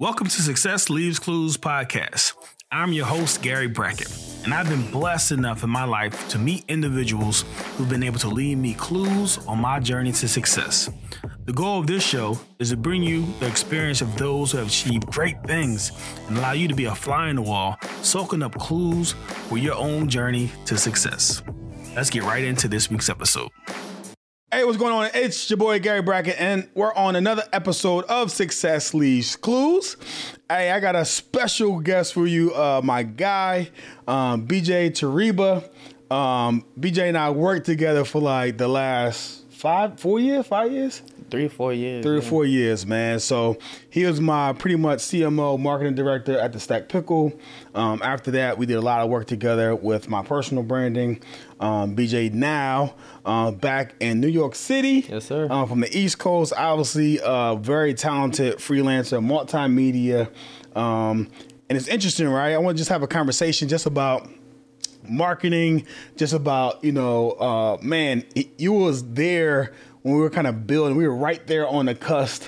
Welcome to Success Leaves Clues podcast. I'm your host, Gary Brackett, and I've been blessed enough in my life to meet individuals who've been able to leave me clues on my journey to success. The goal of this show is to bring you the experience of those who have achieved great things and allow you to be a fly in the wall, soaking up clues for your own journey to success. Let's get right into this week's episode. Hey, what's going on? It's your boy Gary Brackett, and we're on another episode of Success Leaves Clues. Hey, I got a special guest for you, uh, my guy, um, BJ Tariba. Um, BJ and I worked together for like the last five, four years, five years, three or four years. three or four years, man. So he was my pretty much CMO marketing director at the Stacked Pickle. Um, after that, we did a lot of work together with my personal branding. Um, BJ now uh, back in New York City. Yes, sir. Uh, from the East Coast, obviously, uh, very talented freelancer, multimedia. Um, and it's interesting, right? I want to just have a conversation just about marketing, just about you know, uh, man, you was there when we were kind of building. We were right there on the cusp,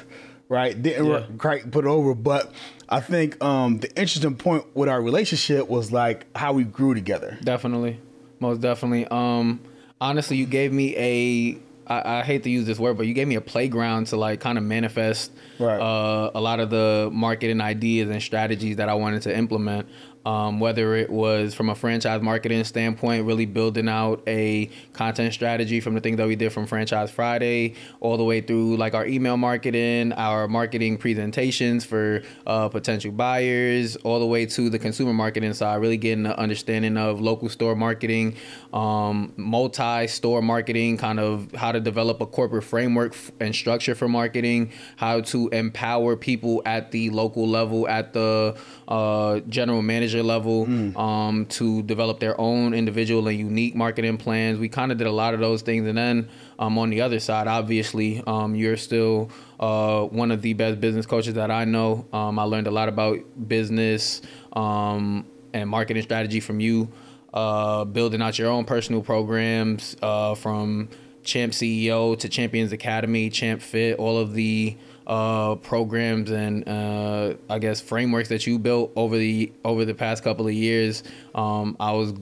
right? Didn't Yeah. quite put it over, but I think um, the interesting point with our relationship was like how we grew together. Definitely, most definitely. Um, honestly, you gave me a. I, I hate to use this word, but you gave me a playground to like kind of manifest Right. uh, a lot of the marketing ideas and strategies that I wanted to implement. Um, whether it was from a franchise marketing standpoint, really building out a content strategy from the things that we did from Franchise Friday, all the way through like our email marketing, our marketing presentations for uh, potential buyers, all the way to the consumer marketing side, really getting an understanding of local store marketing, um, multi-store marketing, kind of how to develop a corporate framework and structure for marketing, how to empower people at the local level, at the uh, general manager level, um, to develop their own individual and unique marketing plans. We kind of did a lot of those things, and then um, on the other side, obviously, um, you're still uh, one of the best business coaches that I know. Um, I learned a lot about business um, and marketing strategy from you. Uh, building out your own personal programs uh, from Champ CEO to Champions Academy, Champ Fit, all of the uh, programs and uh, I guess frameworks that you built over the over the past couple of years. Um, I was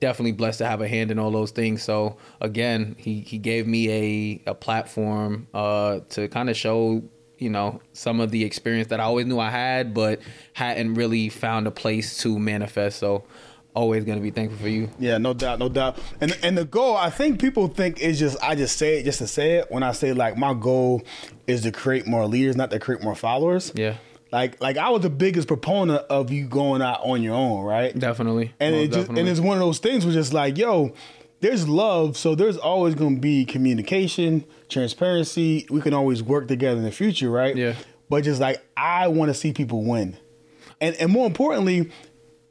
definitely blessed to have a hand in all those things. So again, he he gave me a a platform uh, to kind of show you know some of the experience that I always knew I had, but hadn't really found a place to manifest. So always gonna be thankful for you. Yeah, no doubt, no doubt. And and the goal, I think people think is just I just say it just to say it. When I say like my goal is to create more leaders, not to create more followers. Yeah, Like like I was the biggest proponent of you going out on your own, right? definitely. and Most it just definitely. and it's one of those things where just like yo there's love so there's always to be communication transparency we can always work together in the future right Yeah. but just like i want to see people win and and more importantly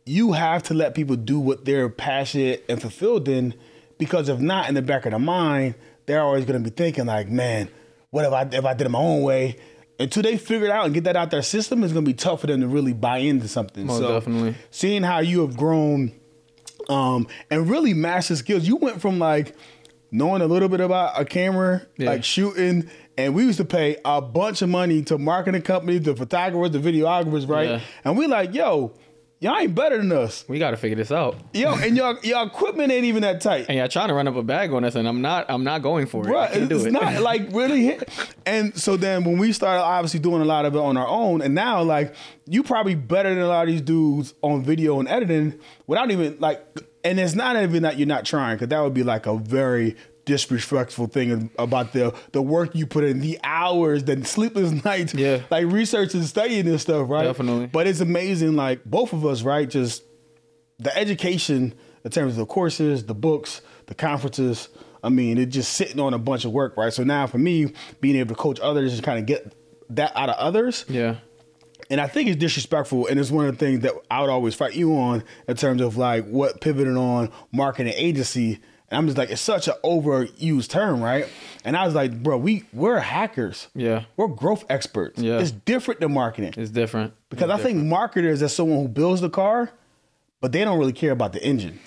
you have to let people do what they're passionate and fulfilled in because if not in the back of their mind they're always going to be thinking like man what if i if i did it my own way until they figure it out and get that out their system it's going to be tough for them to really buy into something Most so definitely. seeing how you have grown um, and really master skills. You went from like knowing a little bit about a camera, Yeah. like shooting, and we used to pay a bunch of money to marketing companies, the photographers, the videographers, right? Yeah. And we like, yo, y'all ain't better than us. we got to figure this out. Yo, and y'all, y'all equipment ain't even that tight. And y'all trying to run up a bag on us, and I'm not. I'm not going for it. I Right, can't do it's it. not like really hit. And so then when we started obviously doing a lot of it on our own, and now like you probably better than a lot of these dudes on video and editing without even like. And it's not even that you're not trying, because that would be like a very disrespectful thing about the the work you put in, the hours, the sleepless nights, Yeah. like research and studying this stuff, right? Definitely. But it's amazing, like both of us, right? Just the education in terms of the courses, the books, the conferences. I mean, it's just sitting on a bunch of work, right? So now for me, being able to coach others and kind of get that out of others, Yeah. and I think it's disrespectful, and it's one of the things that I would always fight you on in terms of like what pivoted on marketing agency. And I'm just like, it's such an overused term, right? And I was like, bro, we we're hackers. Yeah. We're growth experts. Yeah. It's different than marketing. It's different. Because It's I think marketers are someone who builds the car, but they don't really care about the engine.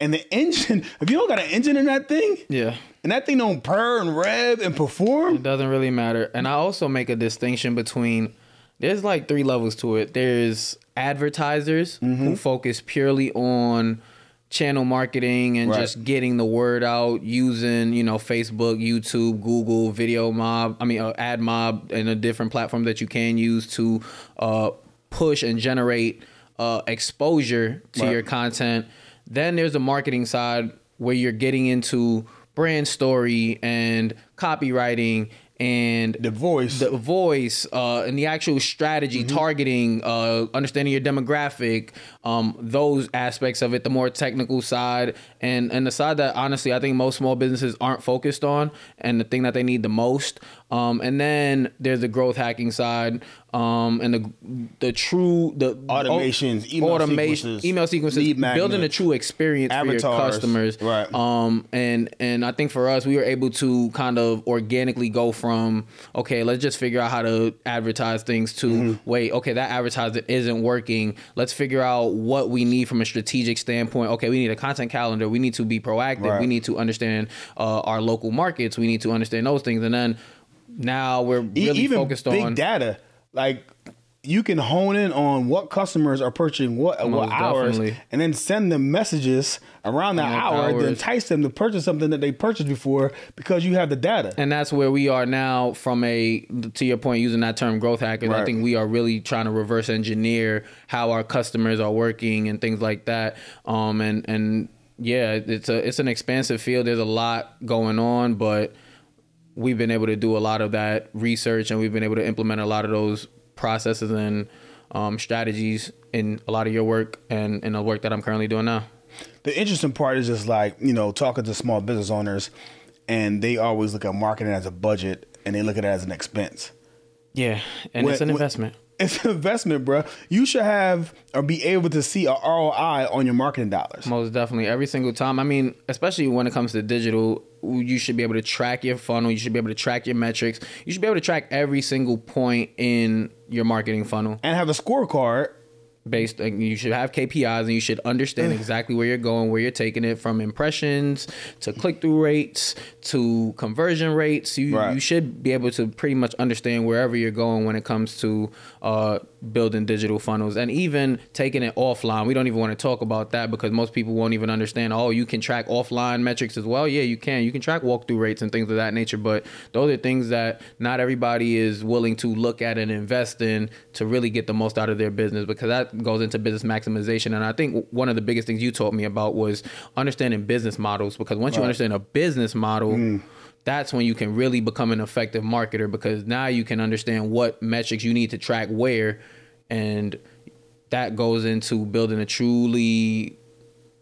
And the engine, if you don't got an engine in that thing, Yeah. and that thing don't purr and rev and perform, It doesn't really matter. And I also make a distinction between there's like three levels to it. There's advertisers Mm-hmm. who focus purely on channel marketing and Right. just getting the word out using you know Facebook, YouTube, Google, Video Mob. I mean, uh, Ad Mob and a different platform that you can use to uh, push and generate uh, exposure to Right. your content. Then there's the marketing side where you're getting into brand story and copywriting and The voice. the voice uh, and the actual strategy Mm-hmm. targeting uh, understanding your demographic um, those aspects of it the more technical side and and the side that honestly i think most small businesses aren't focused on and the thing that they need the most um, and then there's the growth hacking side um, and the the true the Automations, email sequences, email sequences lead building a true experience for your customers right. um, and and I think for us, we were able to kind of organically go from okay, let's just figure out how to advertise things to Mm-hmm. wait, okay, that advertising isn't working. Let's figure out what we need from a strategic standpoint. Okay, we need a content calendar. We need to be proactive. Right. We need to understand uh, our local markets. We need to understand those things, and then now we're really even focused on big data. Like you can hone in on what customers are purchasing what at what hours, definitely. and then send them messages around that hour to entice them to purchase something that they purchased before because you have the data. and that's where we are now from a to your point using that term growth hackers i think we are really trying to reverse engineer how our customers are working and things like that um and and yeah it's a it's an expansive field there's a lot going on but we've been able to do a lot of that research and we've been able to implement a lot of those processes and um, strategies in a lot of your work and in the work that i'm currently doing now the interesting part is just like you know talking to small business owners, and they always look at marketing as a budget and they look at it as an expense. yeah and When- it's an when- investment It's an investment, bro. You should have or be able to see a ROI on your marketing dollars. Most definitely. Every single time. I mean, especially when it comes to digital, you should be able to track your funnel. You should be able to track your metrics. You should be able to track every single point in your marketing funnel. and have a scorecard. Based, like, you should have KPIs and you should understand exactly where you're going, where you're taking it from impressions to click through rates to conversion rates. You Right. you should be able to pretty much understand wherever you're going when it comes to uh, building digital funnels and even taking it offline. We don't even want to talk about that because most people won't even understand. Oh, you can track offline metrics as well. Yeah, you can. You can track walkthrough rates and things of that nature. But those are things that not everybody is willing to look at and invest in to really get the most out of their business because that goes into business maximization. And I think one of the biggest things you taught me about was understanding business models because once you understand a business model, mm. that's when you can really become an effective marketer because now you can understand what metrics you need to track where and that goes into building a truly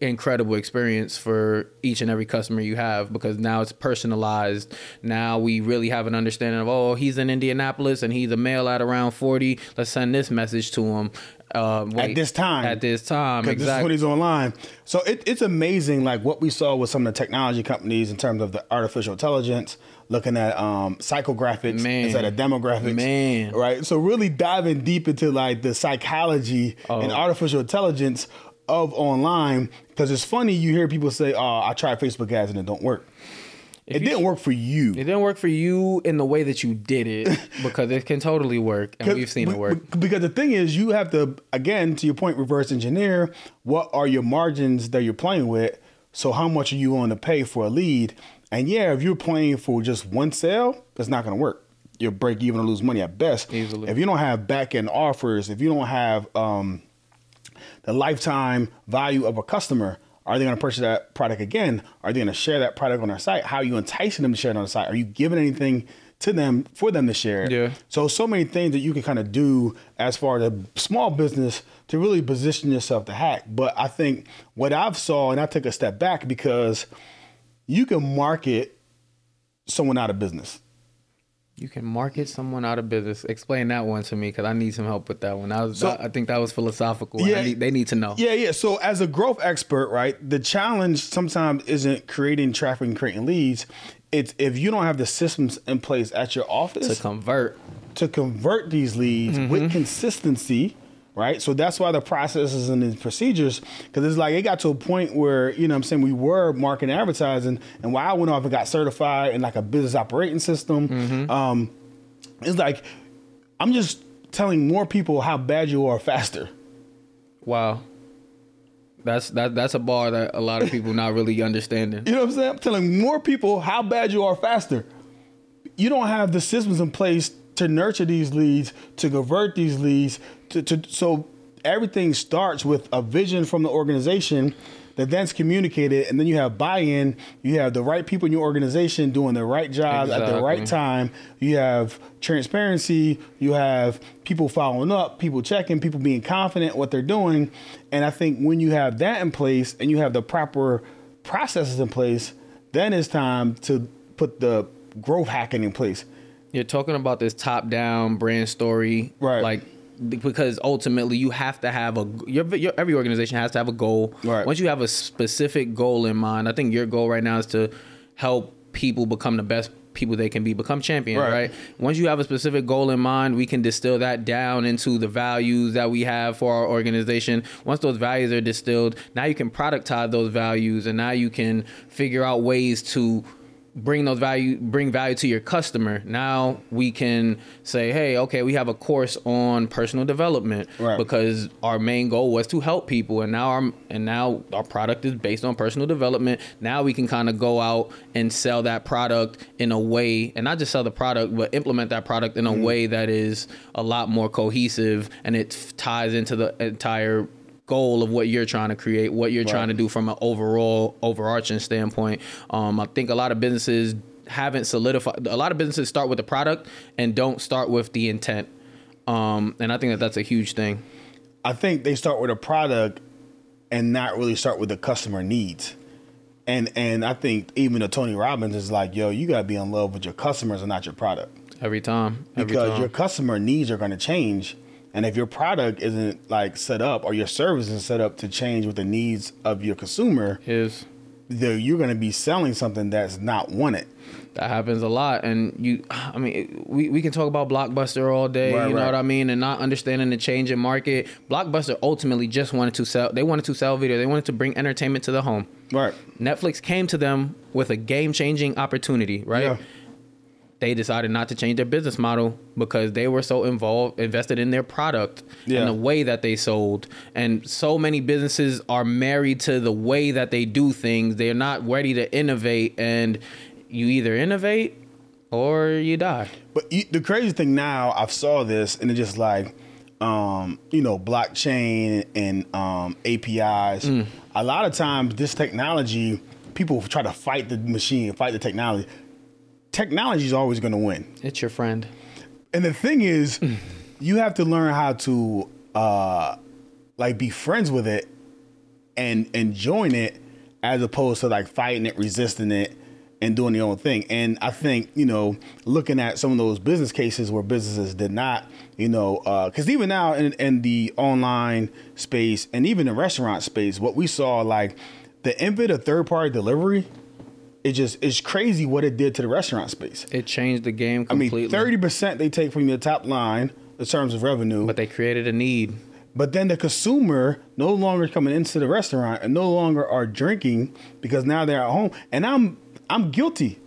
incredible experience for each and every customer you have because now it's personalized. Now we really have an understanding of oh he's in Indianapolis and he's a male at around 40. Let's send this message to him uh, wait, this time. At this time, exactly. Because this is when he's online. So it, it's amazing, like what we saw with some of the technology companies in terms of the artificial intelligence, looking at um, psychographics Man. instead of demographics. Man. right? So really diving deep into like the psychology and Oh. artificial intelligence of online. Because it's funny, you hear people say, "Oh, I tried Facebook ads and it don't work." It you- didn't work for you. It didn't work for you in the way that you did it because it can totally work, and we've seen it work. Because the thing is, you have to, again, to your point, reverse engineer what are your margins that you're playing with. So, how much are you willing to pay for a lead? And yeah, if you're playing for just one sale, that's not going to work. You'll break even or lose money at best. Easily. If you don't have back end offers, if you don't have um, the lifetime value of a customer, are they going to purchase that product again? Are they going to share that product on their site? How are you enticing them to share it on the site? Are you giving anything to them for them to share it? Yeah. So so many things that you can kind of do as far as a small business to really position yourself to hack. But I think what I've saw, and I took a step back because you can market someone out of business. You can market someone out of business. Explain that one to me because I need some help with that one. I was, So- I think that was philosophical. Yeah. need, they need to know. Yeah, yeah. So as a growth expert, right, the challenge sometimes isn't creating traffic and creating leads. It's if you don't have the systems in place at your office To convert, to convert these leads Mm-hmm. with consistency, right? So that's why the processes and the procedures, because it's like it got to a point where, you know what I'm saying, we were marketing advertising, and why I went off and got certified in like a business operating system, Mm-hmm. um, it's like I'm just telling more people how bad you are faster. Wow. That's that that's a bar that a lot of people not really understanding. You know what I'm saying? I'm telling more people how bad you are faster. You don't have the systems in place to nurture these leads, to convert these leads, to, to so everything starts with a vision from the organization that then's communicated, and then you have buy-in. You have the right people in your organization doing the right job at the right Exactly. time. You have transparency. You have people following up, people checking, people being confident what they're doing. And I think when you have that in place and you have the proper processes in place, then it's time to put the growth hacking in place. You're talking about this top-down brand story, Right. Like because ultimately you have to have a your, your every organization has to have a goal. Right. Once you have a specific goal in mind, I think your goal right now is to help people become the best people they can be, become champions, Right. right? Once you have a specific goal in mind, we can distill that down into the values that we have for our organization. Once those values are distilled, now you can productize those values and now you can figure out ways to bring those value bring value to your customer now we can say hey okay we have a course on personal development Right. because our main goal was to help people and now our and now our product is based on personal development now we can kind of go out and sell that product in a way and not just sell the product but implement that product in a mm-hmm. way that is a lot more cohesive and it ties into the entire goal of what you're trying to create, what you're trying to do from an overall overarching standpoint. Um, I think a lot of businesses haven't solidified. A lot of businesses start with the product and don't start with the intent. Um, and I think that that's a huge thing. I think they start with a product and not really start with the customer needs. And and I think even the Tony Robbins is like, yo, you gotta be in love with your customers and not your product. Every time, every because time. your customer needs are going to change and if your product isn't like set up or your service isn't set up to change with the needs of your consumer is then you're going to be selling something that's not wanted. That happens a lot. And you i mean we, we can talk about blockbuster all day Right, you know right. what i mean? And not understanding the change in market. Blockbuster ultimately just wanted to sell they wanted to sell video. They wanted to bring entertainment to the home. Right. Netflix came to them with a game-changing opportunity right? Yeah. They decided not to change their business model because they were so involved invested in their product Yeah. and the way that they sold. And so many businesses are married to the way that they do things. They're not ready to innovate and you either innovate or you die. But you, the crazy thing now i've saw this and it's just like um, you know blockchain and um, apis Mm. a lot of times this technology people try to fight the machine fight the technology technology is always going to win. It's your friend. And the thing is, you have to learn how to uh like be friends with it and enjoying it as opposed to like fighting it, resisting it, and doing your own thing. And I think, you know, looking at some of those business cases where businesses did not, you know, because even now in, in the online space and even the restaurant space, what we saw like the invent of third party delivery, it just it's crazy what it did to the restaurant space. it changed the game I mean, completely thirty percent they take from your top line in terms of revenue, but they created a need But then the consumer no longer coming into the restaurant and no longer are drinking because now they're at home. And I'm I'm guilty.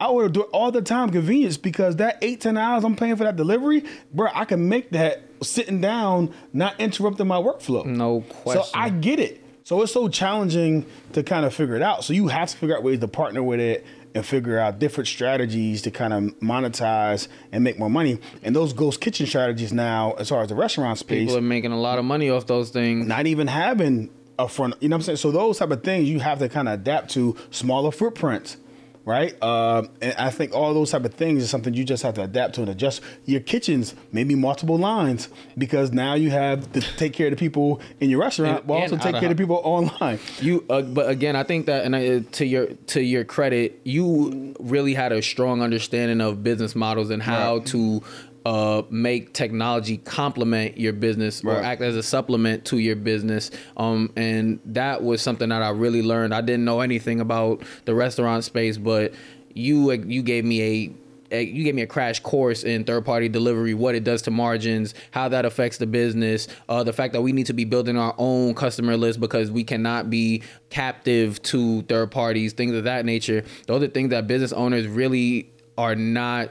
I would do it all the time convenience because that eight ten hours I'm paying for that delivery, bro. I can make that sitting down, not interrupting my workflow. no question So I get it. So it's so challenging to kind of figure it out. So you have to figure out ways to partner with it and figure out different strategies to kind of monetize and make more money. And those ghost kitchen strategies now, as far as the restaurant space, people are making a lot of money off those things not even having a front. You know what I'm saying? So those type of things you have to kind of adapt to smaller footprints. Right, uh, and I think all those type of things is something you just have to adapt to and adjust your kitchens, maybe multiple lines, because now you have to take care of the people in your restaurant, And- but also take care of the people online. You, uh, but again, I think that, and I, to your to your credit, you really had a strong understanding of business models and how Right. to uh, make technology complement your business or act as a supplement to your business. Um, and that was something that I really learned. I didn't know anything about the restaurant space, but you you gave me a a- you gave me a crash course in third party delivery, what it does to margins, how that affects the business, uh, the fact that we need to be building our own customer list because we cannot be captive to third parties, things of that nature. Those are things that business owners really are not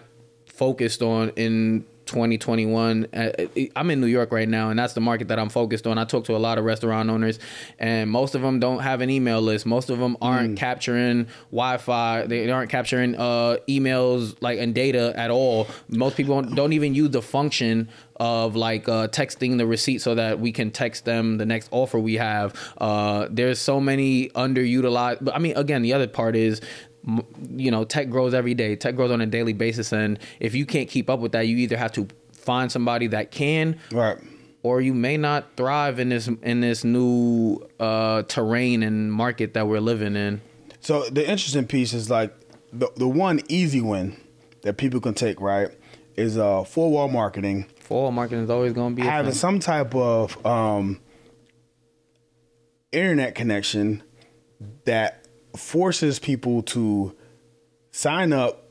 focused on in 2021. Uh, I'm in New York right now, and that's the market that I'm focused on. I talk to a lot of restaurant owners, and most of them don't have an email list. Most of them aren't capturing Wi-Fi. They aren't capturing uh, emails like and data at all. Most people don't, don't even use the function of like uh, texting the receipt so that we can text them the next offer we have. Uh, there's so many underutilized. But I mean, again, the other part is you know tech grows every day tech grows on a daily basis and if you can't keep up with that you either have to find somebody that can Right. or you may not thrive in this in this new uh terrain and market that we're living in So the interesting piece is like the the one easy win that people can take, right, is uh four wall marketing. four wall marketing is always going to be having thing. some type of um, internet connection that forces people to sign up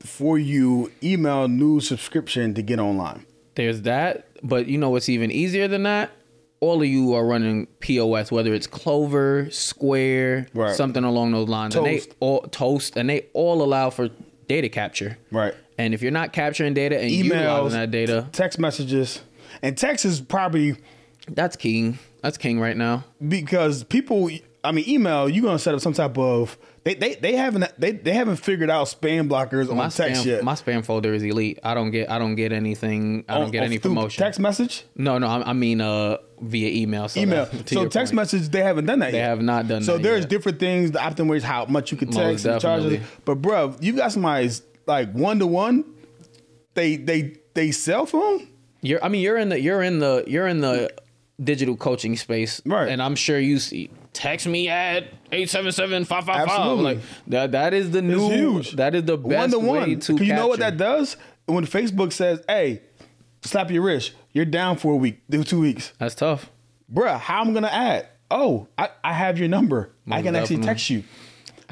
for you email new subscription to get online. there's that but you know what's even easier than that all of you are running POS, whether it's Clover, Square, Right. something along those lines, and they Toast. all Toast, and they all allow for data capture. Right. And if you're not capturing data and Emails. that data, Text messages. And text is probably that's king. That's king right now. because people I mean email, you're gonna set up some type of they they, they haven't they, they haven't figured out spam blockers My on text spam, yet. my spam folder is elite. I don't get I don't get anything. I don't On- get on- any promotion. Text message? No, no, I, I mean uh via email. So email. that- So text point. message, they haven't done that yet. They yet. have not done that. So there's yet. different things, the optimum ways how much you can text and charges. But bro, you got somebody's like one to one, they they they cell phone. You're I mean you're in the you're in the you're in the digital coaching space. Right. And I'm sure you see text me at 877-555. Absolutely. Like that that is the new huge. that is the One best to way to Because you know what that does? When Facebook says, "Hey, slap your wrist, you're down for a week, do two weeks." That's tough. Bruh, how am I'm gonna add? Oh, I, I have your number. I Most can actually text you.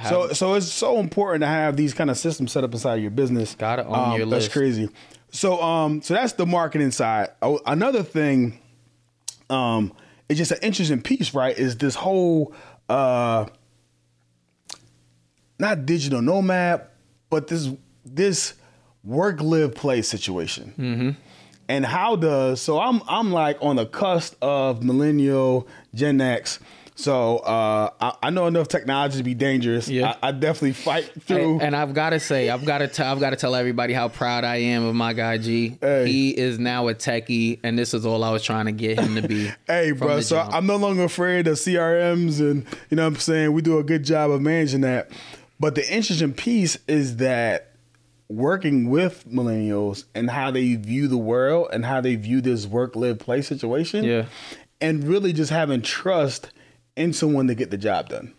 So so it's so important to have these kind of systems set up inside of your business. Gotta own Um, your That's list. crazy. So um so that's the marketing side. Oh, another thing, um, it's just an interesting piece, right? Is this whole uh not digital nomad, but this this work live play situation. Mm-hmm. And how does so I'm I'm like on the cusp of millennial Gen X. So uh, I, I know enough technology to be dangerous. Yeah. I, I definitely fight through. And, and I've got to say, I've got to tell, I've got to tell everybody how proud I am of my guy G. Hey. He is now a techie, and this is all I was trying to get him to be. Hey, bro. So jump. I'm no longer afraid of CRMs, and you know what I'm saying we do a good job of managing that. But the interesting piece is that working with millennials and how they view the world and how they view this work live play situation. Yeah. And really just having trust in someone to get the job done.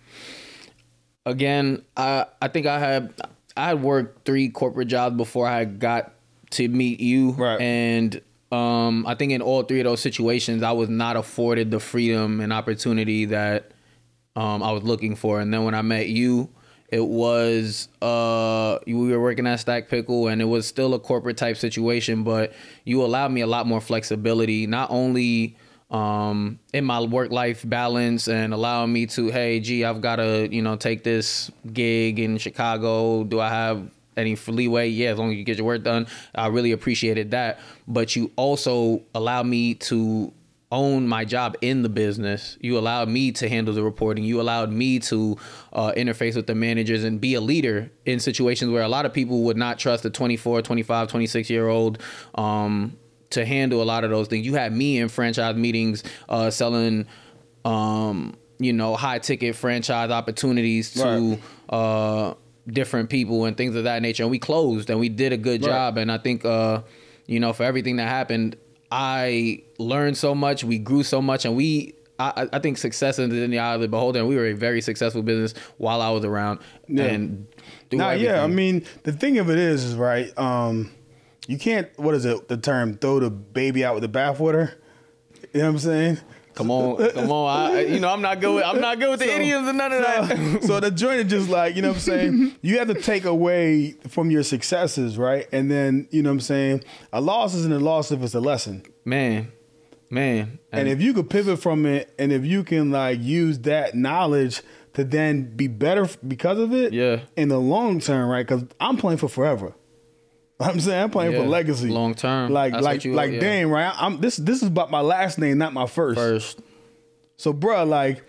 again, I I think I had I had worked three corporate jobs before I got to meet you, Right. and um, I think in all three of those situations, I was not afforded the freedom and opportunity that um, I was looking for. And then when I met you, it was uh, we were working at Stacked Pickle, and it was still a corporate type situation, but you allowed me a lot more flexibility, not only um in my work life balance and allowing me to hey gee i've got to you know take this gig in chicago. Do i have any leeway? Yeah as long as you get your work done. I really appreciated that. But you also allow me to own my job in the business. You allowed me to handle the reporting. You allowed me to uh, interface with the managers and be a leader in situations where a lot of people would not trust a 24 25 26 year old um to handle a lot of those things. You had me in franchise meetings uh, selling, um, you know, high ticket franchise opportunities to Right. uh, different people and things of that nature. And we closed and we did a good Right. job. And I think, uh, you know, for everything that happened, I learned so much. We grew so much, and we. I, I think success is in the eye of the beholder, and we were a very successful business while I was around. Yeah. And Nah, yeah. I mean, the thing of it is, is right. Um, you can't. What is it? The term throw the baby out with the bathwater. You know what I'm saying? Come on, come on. I, you know, I'm not good. With, I'm not good with the idioms and none of that. so the joint is just like, you know what I'm saying? You have to take away from your successes, right? And then, you know what I'm saying? A loss isn't a loss if it's a lesson. man, man. And if you could pivot from it and if you can like use that knowledge to then be better because of it Yeah. in the long term, right? Because I'm playing for forever. I'm saying I'm playing for legacy, Long term. Like That's like like yeah. Dame, right? I'm this this is about my last name, not my first. First. So, bruh, like,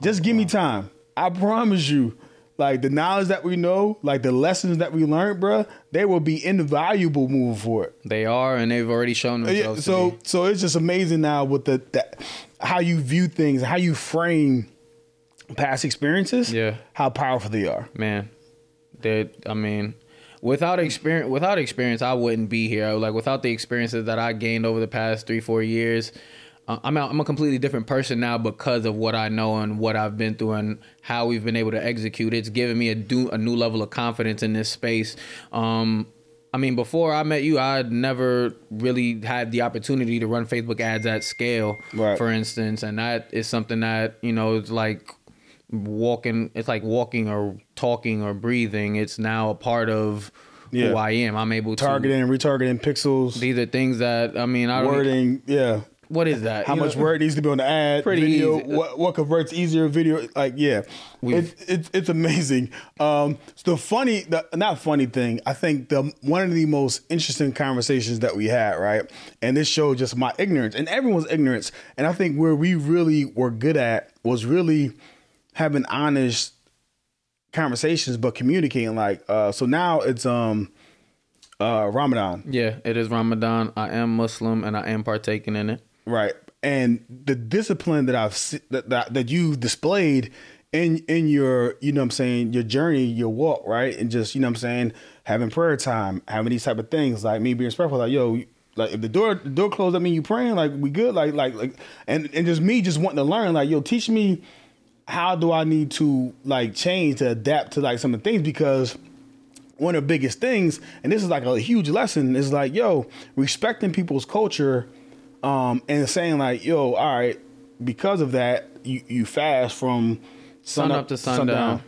just give me oh, time. I promise you, like the knowledge that we know, like the lessons that we learned, bruh, they will be invaluable moving forward. They are, and they've already shown Yeah, themselves. to so so it's just amazing now with the, the how you view things, how you frame past experiences, Yeah. how powerful they are. man that i mean without experience without experience i wouldn't be here like without the experiences that i gained over the past three four years uh, I'm, a, I'm a completely different person now because of what I know and what I've been through and how we've been able to execute. It's given me a, do, a new level of confidence in this space. Um, I mean, before I met you, I'd never really had the opportunity to run Facebook ads at scale, Right. for instance, and that is something that you know it's like walking it's like walking or talking or breathing it's now a part of Yeah. who i am i'm able to Targeting and retargeting pixels, these are things that i mean i don't wording, yeah. what is that How You much know? word needs to be on the ad? Pretty video, easy. What what converts easier? Video, like yeah, it's it's it's amazing. Um, so the funny, the not funny thing, I think the one of the most interesting conversations that we had, right, and this showed just my ignorance and everyone's ignorance, and I think where we really were good at was really having honest conversations, but communicating. Like, uh, so now it's um, uh, Ramadan. yeah it is ramadan i am muslim and i am partaking in it Right. And the discipline that I've that that, that you've displayed in in your, you know what I'm saying, your journey, your walk, right? And just, you know what I'm saying, having prayer time, having these type of things, like me being respectful, like, yo, like if the door the door closed, I mean you praying, like we good, like like like and and just me just wanting to learn, like, yo, teach me how do I need to like change to adapt to like some of the things because one of the biggest things, and this is like a huge lesson, is like, yo, respecting people's culture, um, and saying like, yo, all right, because of that, you, you fast from sun, up to sundown.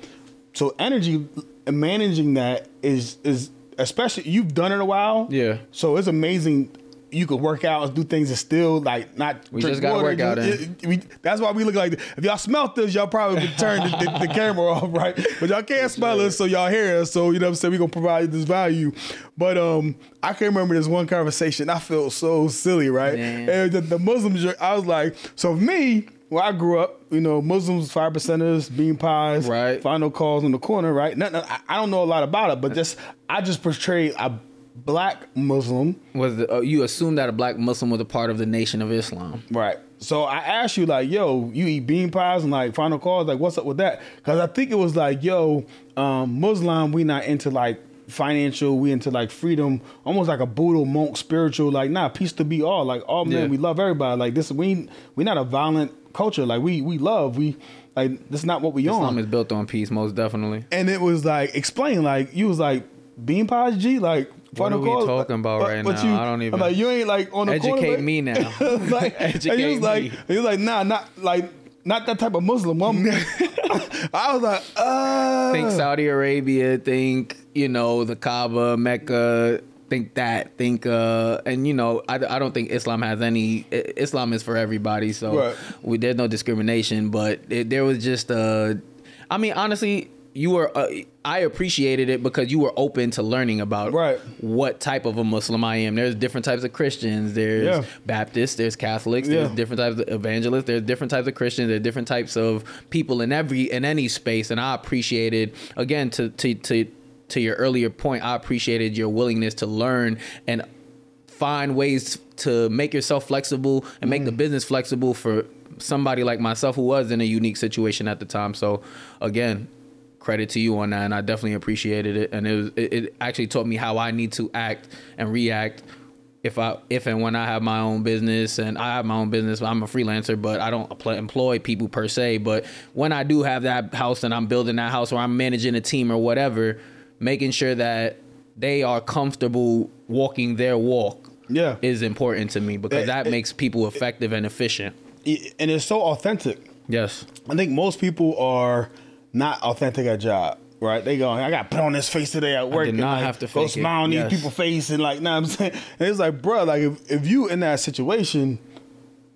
So energy managing that is is especially you've done it a while. Yeah. So it's amazing. You could work out and do things and still like not. We just gotta work out, we, that's why we look like if y'all smelt this, y'all probably would turn the, the, the camera off, right? But y'all can't smell us, so y'all hear us. So you know what I'm saying? We gonna provide this value. But um, I can remember this one conversation. I felt so silly, right? Man. And the, the Muslims, I was like, so me, where I grew up, you know, Muslims, five percenters, bean pies, Right. Final calls in the corner, right? Nothing, I, I don't know a lot about it, but just I just portrayed a black Muslim. was the, uh, you assume that a black muslim was a part of the nation of islam Right. So I asked you like, yo, you eat bean pies and like final calls, like what's up with that? Because I think it was like, yo, um, Muslim, we not into like financial, we into like freedom, almost like a Buddha monk spiritual, like nah, peace to be all, like all men, Yeah. we love everybody. Like this, we we not a violent culture, like we we love, we like this is not what we islam on. is built on peace most definitely And it was like explain, like you was like bean pies, G, like. What are we talking about right now? You, I don't even- I'm like you ain't like on the corner, educate like- me now like, and he was like, me. he was like, nah, not like, not that type of Muslim. I'm- I was like, uh, think Saudi Arabia, think you know the Kaaba, Mecca, think that, think uh, and you know I, I don't think Islam has any. Islam is for everybody, so Right. we, there's no discrimination. But it, there was just uh, I mean honestly, you were uh, I appreciated it because you were open to learning about Right. what type of a Muslim I am. There's different types of Christians. There's Yeah. Baptists. There's Catholics. There's different types of evangelists. There's different types of Christians. There's different types of people in every in any space. And I appreciated again to to to to your earlier point. I appreciated your willingness to learn and find ways to make yourself flexible and make the Mm. business flexible for somebody like myself who was in a unique situation at the time. So again, credit to you on that, and I definitely appreciated it. And it was it, it actually taught me how I need to act and react if I if and when I have my own business and I have my own business. I'm a freelancer, but I don't employ people per se. But when I do have that house and I'm building that house or I'm managing a team or whatever, making sure that they are comfortable walking their walk Yeah. is important to me because It- that it- makes people effective and efficient. and it's so authentic. Yes. I think most people are not authentic at job. Right, they go. I got put on this face today at work. did and, not like, have to go it. smile on Yes. these people face and like, nah, I'm saying, and it's like, bro, like if, if you in that situation,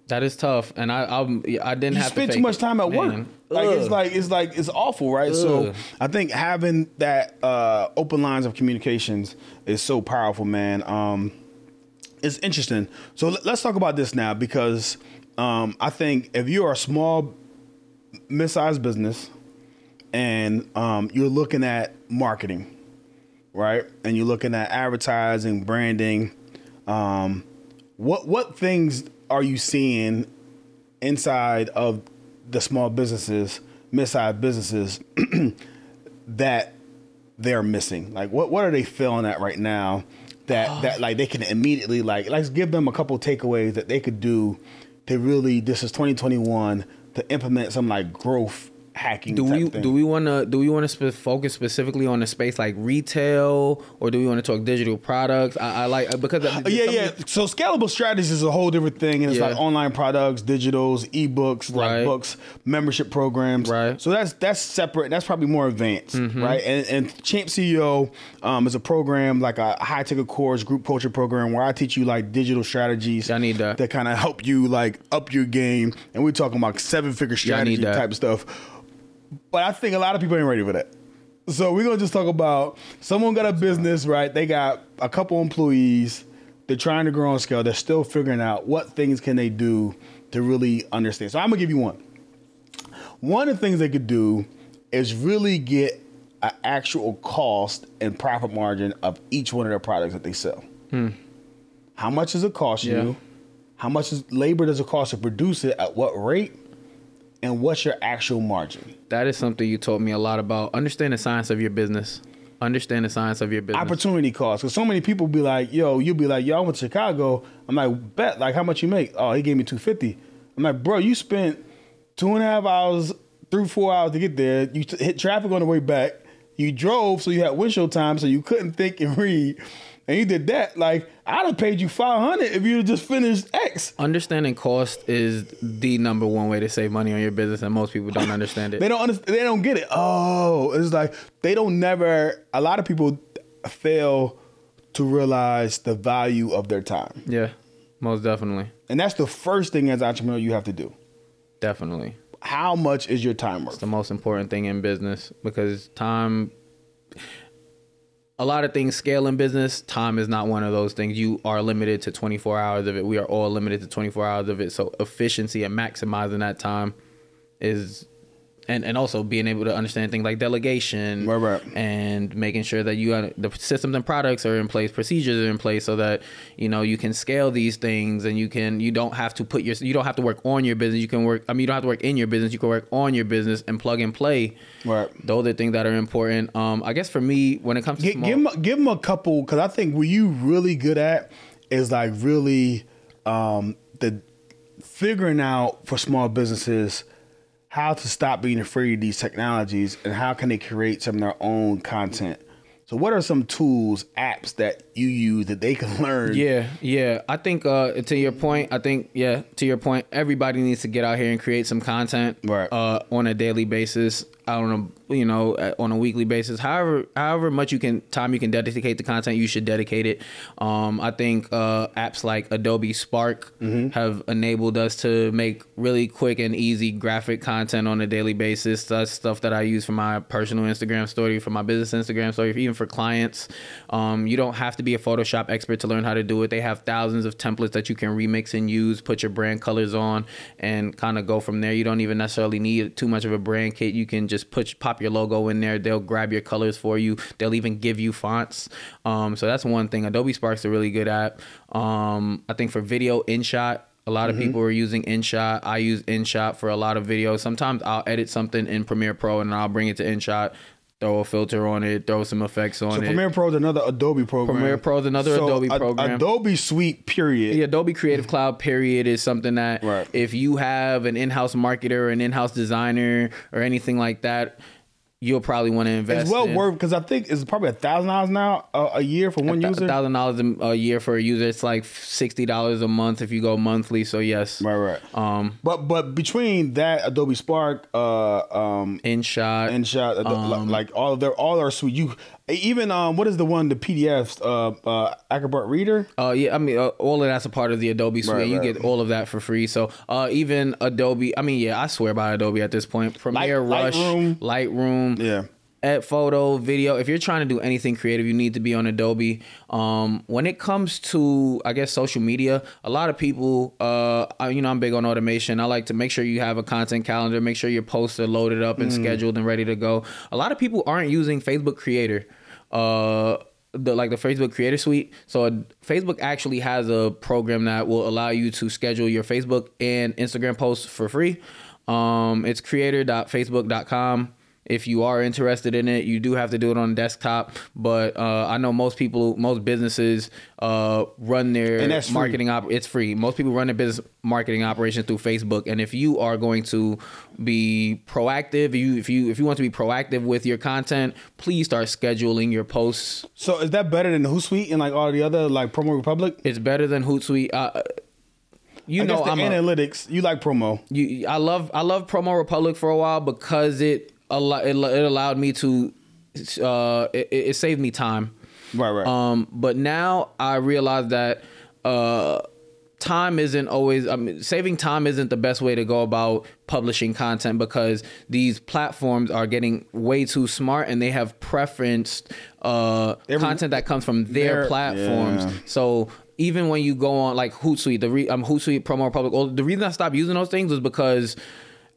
That is tough, and I I'm, I didn't you have spend to too much it. time at work. Like it's like it's like it's awful, right? So I think having that uh, open lines of communications is so powerful, man. Um, it's interesting. So let- let's talk about this now because um, I think if you are a small, mid-sized business and um, you're looking at marketing, right, and you're looking at advertising, branding, um, what what things are you seeing inside of the small businesses, mid-sized businesses that they're missing? Like what what are they feeling at right now that that like they can immediately like let's give them a couple takeaways that they could do to really this is 2021 to implement some like growth hacking Do we do we want to do we want to spe- focus specifically on a space like retail, or do we want to talk digital products? I, I like because yeah, yeah. So scalable strategies is a whole different thing, and it's Yeah. like online products, digitals, ebooks, Right. like books, membership programs. Right. Mm-hmm. So that's that's separate. That's probably more advanced, right? And, and Champ CEO um, is a program like a high ticket course, group culture program where I teach you like digital strategies. I need that. That kind of help you like up your game, and we're talking about seven figure Yeah, I need strategy type of stuff. But I think a lot of people ain't ready for that. So we're gonna just talk about someone got a business, right? They got a couple employees. They're trying to grow on scale. They're still figuring out what things can they do to really understand. So I'm gonna give you one. One of the things they could do is really get an actual cost and profit margin of each one of their products that they sell. Hmm. How much does it cost Yeah. you? How much is labor does it cost to produce it? At what rate? And what's your actual margin? that is something you told me a lot about. Understand the science of your business. Understand the science of your business. opportunity cost. Because so many people be like, yo, you'll be like, yo, I went to Chicago. I'm like, bet, like, how much you make? Oh, he gave me 250. I'm like, bro, you spent two and a half hours, through four hours to get there. You t- hit traffic on the way back. You drove, so you had windshield time, so you couldn't think and read. And you did that. Like, I'd have paid you 500 if you just finished X. Understanding cost is the number one way to save money on your business, and most people don't understand it. They don't understand. They don't get it. Oh, it's like they don't never. A lot of people fail to realize the value of their time. yeah, most definitely, And that's the first thing as an entrepreneur you have to do. definitely. How much is your time worth? the most important thing in business because time a lot of things scale in business. Time is not one of those things. You are limited to 24 hours of it. We are all limited to 24 hours of it. So efficiency and maximizing that time is and, and also being able to understand things like delegation Right, right. and making sure that you got the systems and products are in place procedures are in place so that you know you can scale these things and you can you don't have to put your you don't have to work on your business you can work i mean you don't have to work in your business you can work on your business and plug and play Right. those are things that are important um i guess for me when it comes to Gi- small, give them, give 'em a couple because I think what you really good at is like really um, the figuring out for small businesses how to stop being afraid of these technologies and how can they create some of their own content. So, what are some tools, apps that you use that they can learn? Yeah, yeah. I think uh to your point, I think yeah, to your point, everybody needs to get out here and create some content Right. uh on a daily basis. I don't know, you know, on a weekly basis. However, however much you can time you can dedicate to content, you should dedicate it. Um I think uh apps like Adobe Spark have enabled us to make really quick and easy graphic content on a daily basis. That's stuff that I use for my personal Instagram story, for my business Instagram story, even for clients. Um, you don't have to be a Photoshop expert to learn how to do it. They have thousands of templates that you can remix and use, put your brand colors on, and kind of go from there. You don't even necessarily need too much of a brand kit. You can just put pop your logo in there. They'll grab your colors for you. They'll even give you fonts. Um, so that's one thing. Adobe Spark's a really good app. Um, I think for video InShot. A lot of Mm-hmm. people are using InShot. I use InShot for a lot of videos. Sometimes I'll edit something in Premiere Pro and I'll bring it to InShot, throw a filter on it, throw some effects on So it. Premiere Pro is another Adobe program. Premiere Pro is another So Adobe a- program. Adobe Suite, period. the Adobe Creative Cloud period is something that Right. if you have an in-house marketer, an in-house designer, or anything like that, you'll probably want to invest. It's well in. worth because I think it's probably a thousand dollars now a, a year for one user. thousand dollars a year for a user. It's like sixty dollars a month if you go monthly. So yes, Right, right. Um, But but between that Adobe Spark, uh, um, InShot, InShot, Um, like all of their all our suite, you Even um, what is the one the PDFs? Uh, uh, Acrobat Reader. Uh, yeah, I mean, uh, all of that's a part of the Adobe suite. Right, you right. get all of that for free. So, uh, even Adobe, I mean, yeah, I swear by Adobe at this point. Premiere, Rush, Lightroom. Lightroom, Yeah. Ed Photo, video. If you're trying to do anything creative, you need to be on Adobe. Um, when it comes to, I guess, social media, a lot of people, uh, I, you know, I'm big on automation. I like to make sure you have a content calendar, make sure your posts are loaded up and scheduled and ready to go. A lot of people aren't using Facebook Creator. Uh, the like the Facebook Creator Suite. So Facebook actually has a program that will allow you to schedule your Facebook and Instagram posts for free. Um, it's creator.facebook.com. If you are interested in it, you do have to do it on desktop. But uh, I know most people, most businesses uh, run their marketing op. It's free. Most people run their business marketing operations through Facebook. And if you are going to be proactive, you if you if you want to be proactive with your content, please start scheduling your posts So is that better than Hootsuite and like all the other like Promo Republic? It's better than Hootsuite. Uh, you I know, guess the I'm a, analytics. you like promo. you, I love I love Promo Republic for a while because it al- it, it allowed me to uh, it, it saved me time. Right, right. Um, but now I realize that uh, time isn't always. I mean, saving time isn't the best way to go about publishing content because these platforms are getting way too smart and they have preferenced uh, Every- content that comes from their Their- platforms. yeah. So even when you go on like Hootsuite, the re, um, Hootsuite Promo Republic, well, the reason I stopped using those things was because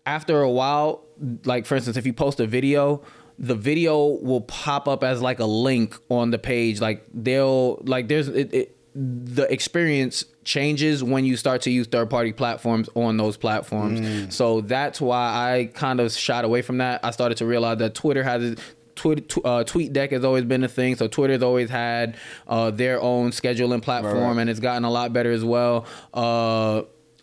after a while, like for instance, if you post a video, the video will pop up as like a link on the page. Like they'll like there's it, it the experience changes when you start to use third party platforms on those platforms. So that's why I kind of shot away from that. I started to realize that Twitter has Twitter, tw- uh, TweetDeck has always been a thing. So Twitter's always had uh, their own scheduling platform, Right, right. and it's gotten a lot better as well. Uh,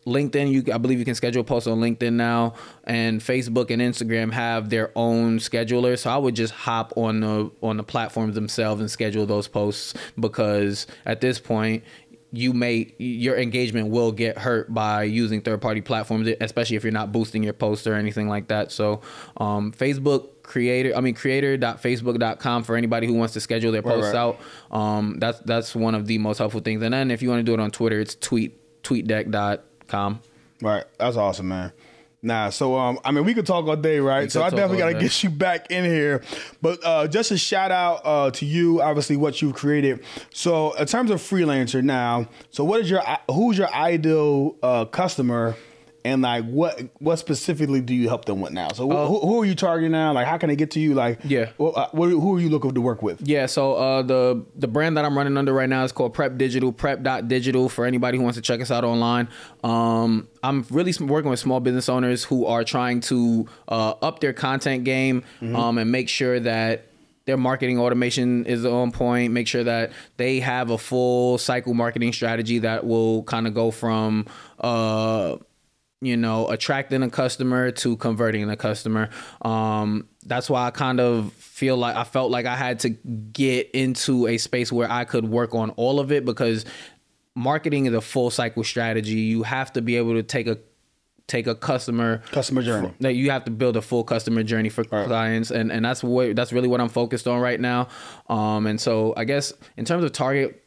LinkedIn, you I believe you can schedule posts on LinkedIn now, and Facebook and Instagram have their own schedulers. So I would just hop on the on the platforms themselves and schedule those posts because at this point you may your engagement will get hurt by using third party platforms, especially if you're not boosting your posts or anything like that. So um, Facebook creator i mean creator.facebook.com for anybody who wants to schedule their posts right. out um that's that's one of the most helpful things and then if you want to do it on twitter it's tweet tweetdeck.com Right. That's awesome, man. Nah, so um, I mean, we could talk all day, right? So I definitely got to get you back in here, but uh, just a shout out uh, to you, obviously what you've created. So in terms of freelancer now, so what is your who's your ideal uh, customer, and like what what specifically do you help them with now? So wh- who, who are you targeting now? Like how can they get to you? Like Uh, Yeah. wh- uh, who are you looking to work with? Yeah, so uh, the the brand that I'm running under right now is called Prep Digital, prep.digital for anybody who wants to check us out online. Um, I'm really working with small business owners who are trying to uh, up their content game um, and make sure that their marketing automation is on point, make sure that they have a full cycle marketing strategy that will kind of go from uh, you know, attracting a customer to converting a customer. Um, that's why I kind of feel like I felt like I had to get into a space where I could work on all of it because marketing is a full cycle strategy. You have to be able to take a take a customer Customer journey. that you have to build a full customer journey for clients and and that's what that's really what I'm focused on right now um and so I guess in terms of target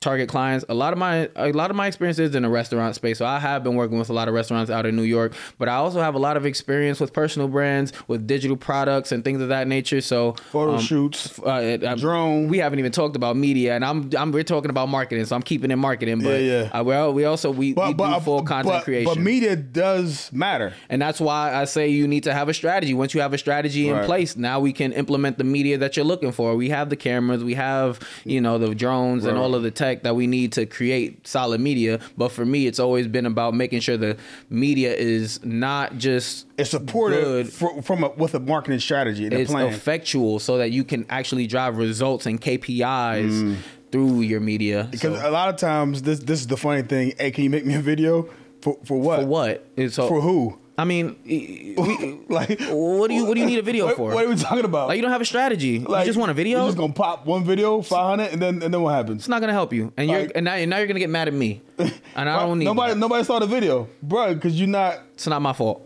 target clients a lot of my a lot of my experience is in the restaurant space so I have been working with a lot of restaurants out in New York but I also have a lot of experience with personal brands with digital products and things of that nature so Photo um, shoots. uh, I'm- Drone. We haven't even talked about media, and I'm, I'm we're talking about marketing, so I'm keeping it marketing. But Yeah, yeah. Uh, well, we also we, we do full content but, creation. but media does matter. And that's why I say you need to have a strategy. Once you have a strategy in place, now we can implement the media that you're looking for. We have the cameras, we have, you know, the drones and all of the tech that we need to create solid media. But for me, it's always been about making sure the media is not just It's supported fr- from a, with a marketing strategy and a it's plan. effectual so that you can actually drive results and KPIs through your media. Mm. Because So- a lot of times, this this is the funny thing. Hey, can you make me a video for for what? for what? It's so, For who? I mean, we, like, what do you what do you need a video what, for? What are we talking about? like you don't have a strategy. Like, you just want a video. You're just gonna pop one video, five hundred, and then and then what happens? it's not gonna help you, and you're and now, and now you're gonna get mad at me, and I don't need nobody that. nobody saw the video, bro, because you're not. It's not my fault.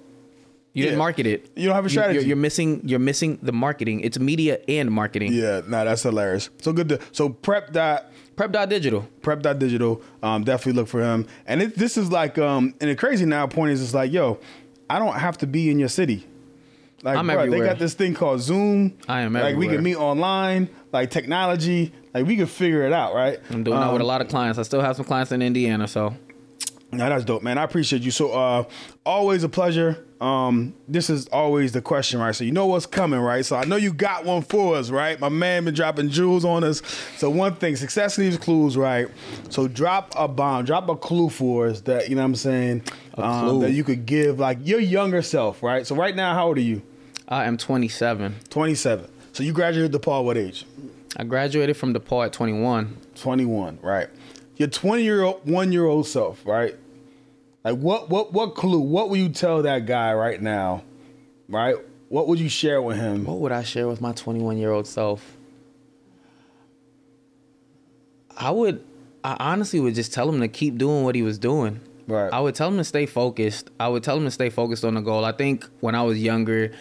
You Yeah. didn't market it. You don't have a strategy. You're, you're missing. You're missing the marketing. It's media and marketing. Yeah, nah, that's hilarious. So good to so prep dot Prep dot digital. prep dot digital. Um, definitely look for him. And it, this is like um, and the crazy now point is it's like, yo, I don't have to be in your city. Like, I'm bruh, they got this thing called Zoom. I am everywhere. Like we can meet online, like technology. Like we can figure it out, right? I'm doing that with a lot of clients. I still have some clients in Indiana, so Now that's dope, man. I appreciate you. So uh always a pleasure. Um this is always the question, right? So you know what's coming, right? So I know you got one for us, right? My man been dropping jewels on us. So one thing, success leaves clues, right? So drop a bomb, drop a clue for us that, you know what I'm saying? Um, that you could give like your younger self, right? So right now, how old are you? I am 27. 27. So you graduated DePaul what age? I graduated from DePaul at 21. 21, right? Your 20 year old, one year old self, right? Like what, what, what clue? What would you tell that guy right now, right? What would you share with him? What would I share with my 21 year old self? I would, I honestly would just tell him to keep doing what he was doing. Right. I would tell him to stay focused. I would tell him to stay focused on the goal. I think when I was younger,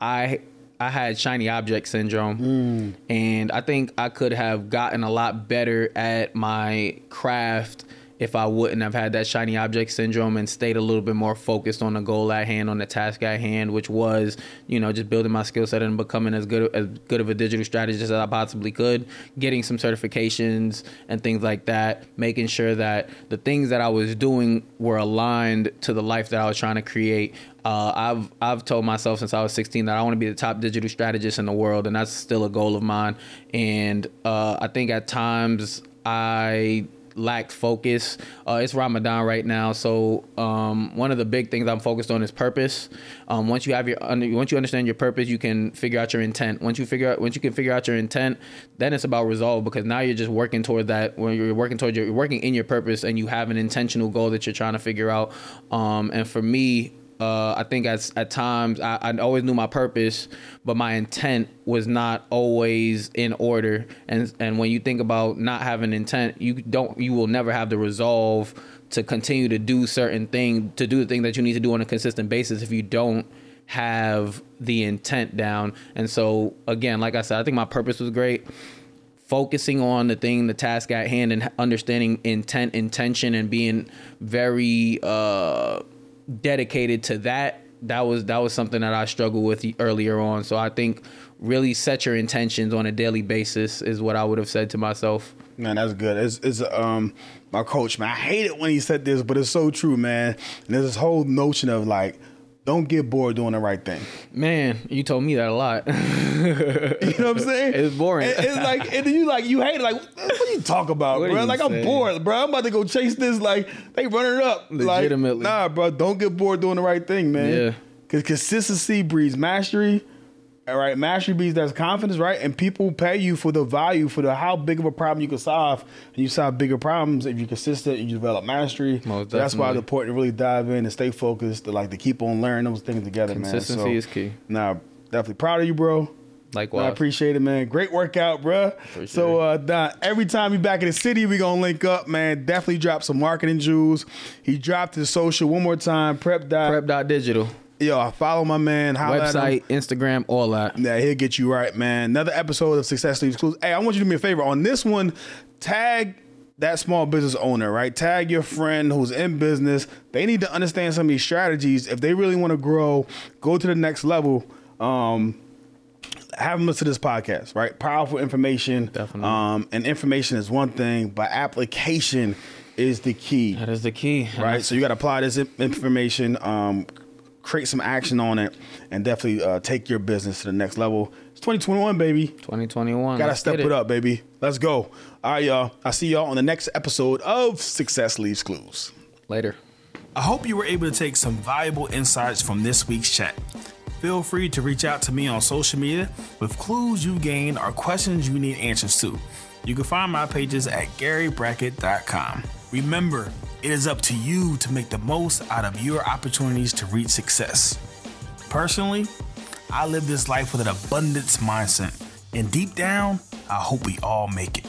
I I had shiny object syndrome, mm. and I think I could have gotten a lot better at my craft if I wouldn't have had that shiny object syndrome and stayed a little bit more focused on the goal at hand, on the task at hand, which was, you know, just building my skill set and becoming as good as good of a digital strategist as I possibly could, getting some certifications and things like that, making sure that the things that I was doing were aligned to the life that I was trying to create. Uh, I've I've told myself since I was 16 that I want to be the top digital strategist in the world, and that's still a goal of mine. And uh, I think at times I lacked focus. Uh, it's Ramadan right now, so um, one of the big things I'm focused on is purpose. Um, once you have your once you understand your purpose, you can figure out your intent. Once you figure out once you can figure out your intent, then it's about resolve because now you're just working toward that. When you're working toward your, you're working in your purpose, and you have an intentional goal that you're trying to figure out. Um, and for me, uh, I think at, at times I, I always knew my purpose, but my intent was not always in order. And and when you think about not having intent, you don't you will never have the resolve to continue to do certain thing to do the thing that you need to do on a consistent basis if you don't have the intent down. And so again, like I said, I think my purpose was great focusing on the thing, the task at hand, and understanding intent, intention, and being very uh, dedicated to that. That was that was something that I struggled with earlier on. So I think really set your intentions on a daily basis is what I would have said to myself. Man, that's good. It's, it's um my coach, man. I hate it when he said this, but it's so true, man. And there's this whole notion of like, don't get bored doing the right thing. Man, you told me that a lot. You know what I'm saying? It's boring. It- it's like, and you like, you hate it. Like, what do you talk about, What bro? Like, I'm bored, bro. I'm about to go chase this. Like, they running it up. Like, Legitimately. nah, bro. Don't get bored doing the right thing, man. Yeah. Because consistency breeds mastery. All right, mastery breeds that's confidence, right? And people pay you for the value, for the how big of a problem you can solve. And you solve bigger problems if you're consistent and you develop mastery. Most So that's why it's important to really dive in and stay focused, to like to keep on learning those things together, man. Consistency So, is key. Nah, definitely proud of you, bro. Likewise. I appreciate it, man. Great workout, bro. So, uh, Don, every time you back in the city, we gonna link up, man. Definitely drop some marketing jewels. He dropped his social one more time. Prep dot. Prep.digital. Yo, follow my man. Holla at him. Website, Instagram, all that. Yeah, he'll get you right, man. Another episode of Success Leaves Clues. Hey, I want you to do me a favor. On this one, tag that small business owner, right? Tag your friend who's in business. They need to understand some of these strategies. If they really want to grow, go to the next level. Um, have them listen to this podcast, right? Powerful information. Definitely. Um, and information is one thing, but application is the key That is the key. right? So you got to apply this information, um, create some action on it, and definitely uh, take your business to the next level. It's 2021, baby. 2021. Gotta let's step get it. up, baby. Let's go. All right, y'all. I'll see y'all on the next episode of Success Leaves Clues. Later. I hope you were able to take some valuable insights from this week's chat. Feel free to reach out to me on social media with clues you gained or questions you need answers to. You can find my pages at garybrackett.com. Remember, it is up to you to make the most out of your opportunities to reach success. Personally, I live this life with an abundance mindset, and deep down, I hope we all make it.